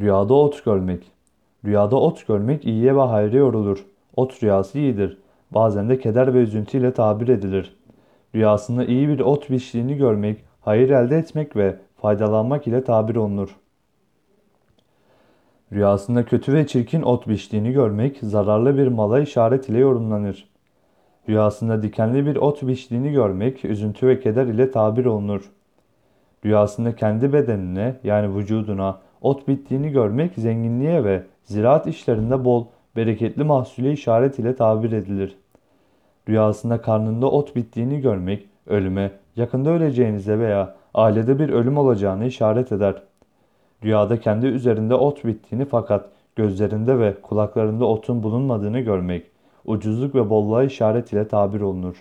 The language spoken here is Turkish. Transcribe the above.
Rüyada ot görmek. Rüyada ot görmek iyiye ve hayra yorulur. Ot rüyası iyidir. Bazen de keder ve üzüntüyle tabir edilir. Rüyasında iyi bir ot biçtiğini görmek, hayır elde etmek ve faydalanmak ile tabir olunur. Rüyasında kötü ve çirkin ot biçtiğini görmek, zararlı bir mala işaret ile yorumlanır. Rüyasında dikenli bir ot biçtiğini görmek, üzüntü ve keder ile tabir olunur. Rüyasında kendi bedenine yani vücuduna ot bittiğini görmek zenginliğe ve ziraat işlerinde bol, bereketli mahsule işaret ile tabir edilir. Rüyasında karnında ot bittiğini görmek ölüme, yakında öleceğinize veya ailede bir ölüm olacağını işaret eder. Rüyada kendi üzerinde ot bittiğini fakat gözlerinde ve kulaklarında otun bulunmadığını görmek, ucuzluk ve bolluğa işaret ile tabir olunur.